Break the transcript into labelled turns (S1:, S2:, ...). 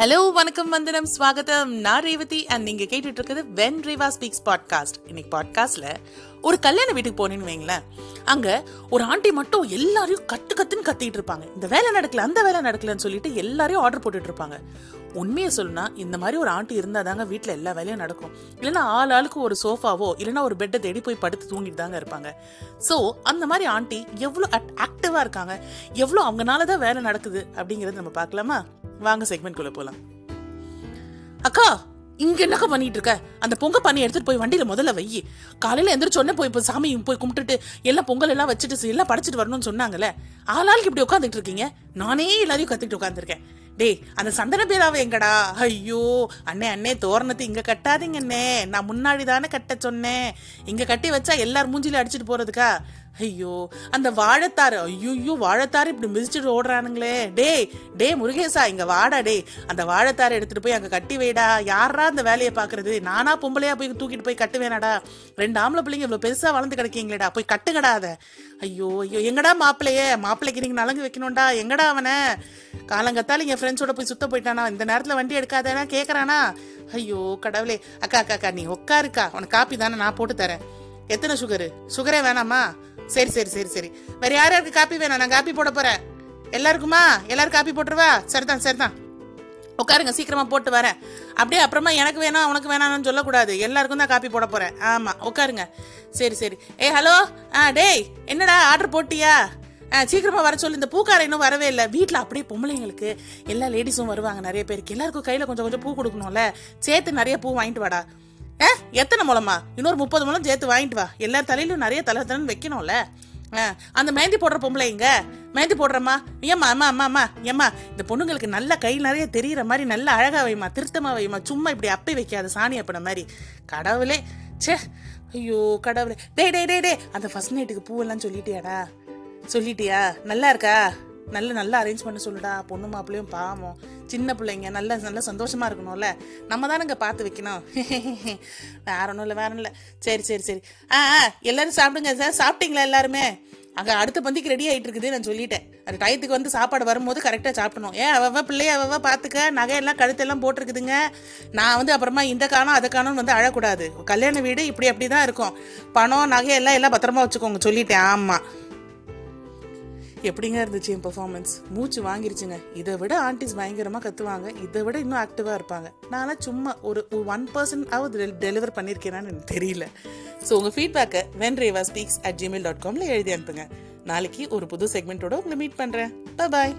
S1: Hello வணக்கம் வந்தனம் ஸ்வாகத்தம். நான் ரேவதி அண்ட் நீங்க கேட்டுட்டு இருக்கிறது வென் ரேவா ஸ்பீக்ஸ் பாட்காஸ்ட். இன்னைக்கு பாட்காஸ்ட்ல ஒரு கல்யாண வீட்டுக்கு போனேன்னு வைங்களேன். அங்க ஒரு ஆண்டி மட்டும் எல்லாரையும் கத்து கத்துன்னு கத்திட்டு இருப்பாங்க. இந்த வேலை நடக்கல அந்த வேலை நடக்கலன்னு சொல்லிட்டு எல்லாரையும் ஆர்டர் போட்டுட்டு இருப்பாங்க. உண்மையை சொல்லணும்னா இந்த மாதிரி ஒரு ஆண்டி இருந்தா தாங்க வீட்டுல எல்லா வேலையும் நடக்கும். இல்லைன்னா ஆள் ஆளுக்கு ஒரு சோஃபாவோ இல்லைன்னா ஒரு பெட்டை தேடி போய் படுத்து தூங்கிட்டு தாங்க இருப்பாங்க. ஸோ அந்த மாதிரி ஆண்டி எவ்வளோ ஆக்டிவா இருக்காங்க? எவ்வளோ அவங்கனால தான் வேலை நடக்குது அப்படிங்கறத நம்ம பார்க்கலாமா? வாங்க செக்மெண்ட் போகலாம் அக்கா இங்க என்னக்கா பண்ணிட்டு இருக்க அந்த பொங்க பண்ணி எடுத்துட்டு போய் வண்டியில முதல்ல வை. காலையில எந்திரிச்சோடனே போய் இப்போ சாமி போய் கும்பிட்டுட்டு எல்லாம் பொங்கல் எல்லாம் வச்சுட்டு எல்லாம் படைச்சிட்டு வரணும்னு சொன்னாங்கல்ல? ஆளாளுக்கு இப்படி உட்காந்துட்டு இருக்கீங்க? நானே எல்லாரையும் கத்துக்கிட்டு உட்காந்துருக்கேன் டேய் அந்த சந்தன பேராவ எங்கடா? ஐயோ அண்ணே அண்ணே தோரணத்தை இங்க கட்டாதீங்க அண்ணே. நான் முன்னாடி தானே கட்ட சொன்னேன். இங்க கட்டி வச்சா எல்லார் மூஞ்சில அடிச்சிட்டு போறதுக்கா? ஐயோ அந்த வாழைத்தாரு ஐயோ வாழைத்தாரு இப்படி மிதிச்சுட்டு ஓடுறானுங்களே. டேய் டே முருகேசா இங்க வாடா டே அந்த வாழைத்தாரை எடுத்துட்டு போய் அங்க கட்டி வைடா. யாரா அந்த வேலையை பாக்குறது நானா பொம்பளையா போய் தூக்கிட்டு போய் கட்டுவேனடா. ரெண்டு ஆம்பளை பிள்ளைங்க இவ்வளவு பெருசா வளர்ந்து கிடைக்கீங்களேடா. போய் கட்டுங்கடா ஐயோ ஐயோ எங்கடா மாப்பிள்ளையே? மாப்பிள்ளைக்கு நீங்க நலங்கு வைக்கணும்டா. எங்கடா அவனை? காலங்கத்தால என் ஃப்ரெண்ட்ஸோட போய் சுத்த போயிட்டானா? இந்த நேரத்துல வண்டி எடுக்காதேனா? கேக்குறானா? ஐயோ கடவுளே. அக்கா அக்கா அக்கா நீ உட்காருக்கா. உனக்கு காப்பி தானே நான் போட்டு தரேன். எத்தனை சுகரு சுகரே வேணாமா? சரி சரி சரி சரி. வேற யார் யாருக்கு காப்பி வேணாம் நான் காப்பி போட போறேன். எல்லாருக்குமா? எல்லாரும் காப்பி போட்டுருவா? சரிதான் சரிதான். உட்காருங்க சீக்கிரமா போட்டு வரேன். அப்படியே அப்புறமா எனக்கு வேணாம் உனக்கு வேணாம்னு சொல்லக்கூடாது. எல்லாருக்கும் தான் காப்பி போட போறேன். ஆமா உட்காருங்க. சரி சரி. ஏய் ஹலோ? ஆ டேய் என்னடா ஆர்டர் போட்டியா? ஆ சீக்கிரமாக வர சொல்லு. இந்த பூக்கார இன்னும் வரவே இல்லை. வீட்டில் அப்படியே பொம்பளைங்களுக்கு எல்லா லேடிஸும் வருவாங்க நிறைய பேருக்கு. எல்லாருக்கும் கையில் கொஞ்சம் கொஞ்சம் பூ கொடுக்கணும்ல. சேர்த்து நிறைய பூ வாங்கிட்டு வாடா. ஆ எத்தனை முளமா இன்னொரு முப்பது முழம் சேர்த்து வாங்கிட்டு வா. எல்லா தலையிலும் நிறைய தலை தலைன்னு வைக்கணும்ல. ஆ, அந்த மேந்தி போடுற பொம்பளை இங்க மெஹந்தி போடுறம்மா. ஏம்மா அம்மா அம்மா அம்மா. ஏம்மா இந்த பொண்ணுங்களுக்கு நல்ல கை நிறைய தெரிகிற மாதிரி நல்ல அழகா வைமா திருத்தமா வைமா சும்மா இப்படி அப்பி வைக்காத சாணி அப்பன மாதிரி. கடவுளே. ச்சே. ஐயோ கடவுளே. டேய் டே டே டே அந்த ஃபர்ஸ்ட் நைட்டுக்கு பூவெல்லாம் சொல்லிட்டியாடா? சொல்லிட்டியா? நல்லா இருக்கா? நல்ல நல்லா அரேஞ்ச் பண்ண சொல்லுடா பொண்ணு மாப்பிள்ளையும் பாவம். சின்ன பிள்ளைங்க நல்ல நல்ல சந்தோஷமா இருக்கணும்ல. நம்ம தானங்க பார்த்து வைக்கணும். வேற ஒன்றும் இல்லை வேற இல்லை. சரி சரி சரி. ஆ எல்லோரும் எல்லாரும் சாப்பிடுங்க சார் சாப்பிட்டீங்களா எல்லாருமே? அங்கே அடுத்த பந்திக்கு ரெடி ஆகிட்டு இருக்குது நான் சொல்லிட்டேன். அது டயத்துக்கு வந்து சாப்பாடு வரும்போது கரெக்டாக சாப்பிடணும். ஏன் அவ்வளோ பிள்ளைய அவ்வளோ பார்த்துக்க? நகையெல்லாம் கழுத்தெல்லாம் போட்டிருக்குதுங்க. நான் வந்து அப்புறமா இந்த காணும் அதை காணோம்னு வந்து அழக்கூடாது. கல்யாண வீடு இப்படி அப்படி தான் இருக்கும். பணம் நகையெல்லாம் எல்லாம் பத்திரமா வச்சுக்கோங்க சொல்லிட்டேன். ஆமாம் எப்படிங்க இருந்துச்சு என் பெர்ஃபார்மன்ஸ் மூச்சு வாங்கிருச்சுங்க. இதை விட ஆண்டிஸ் பயங்கரமாக கத்துவாங்க. இதை விட இன்னும் ஆக்டிவாக இருப்பாங்க. நான்லாம் சும்மா ஒரு ஒன் பர்சன்ட் ஆவது டெலிவர் பண்ணியிருக்கேனான்னு எனக்கு தெரியல. ஸோ உங்கள் ஃபீட்பேக்கை when Reva speaks at Gmail dot காமில் எழுதி அனுப்புங்க. நாளைக்கு ஒரு புது செக்மெண்ட்டோட உங்களை மீட் பண்ணுறேன் பாய்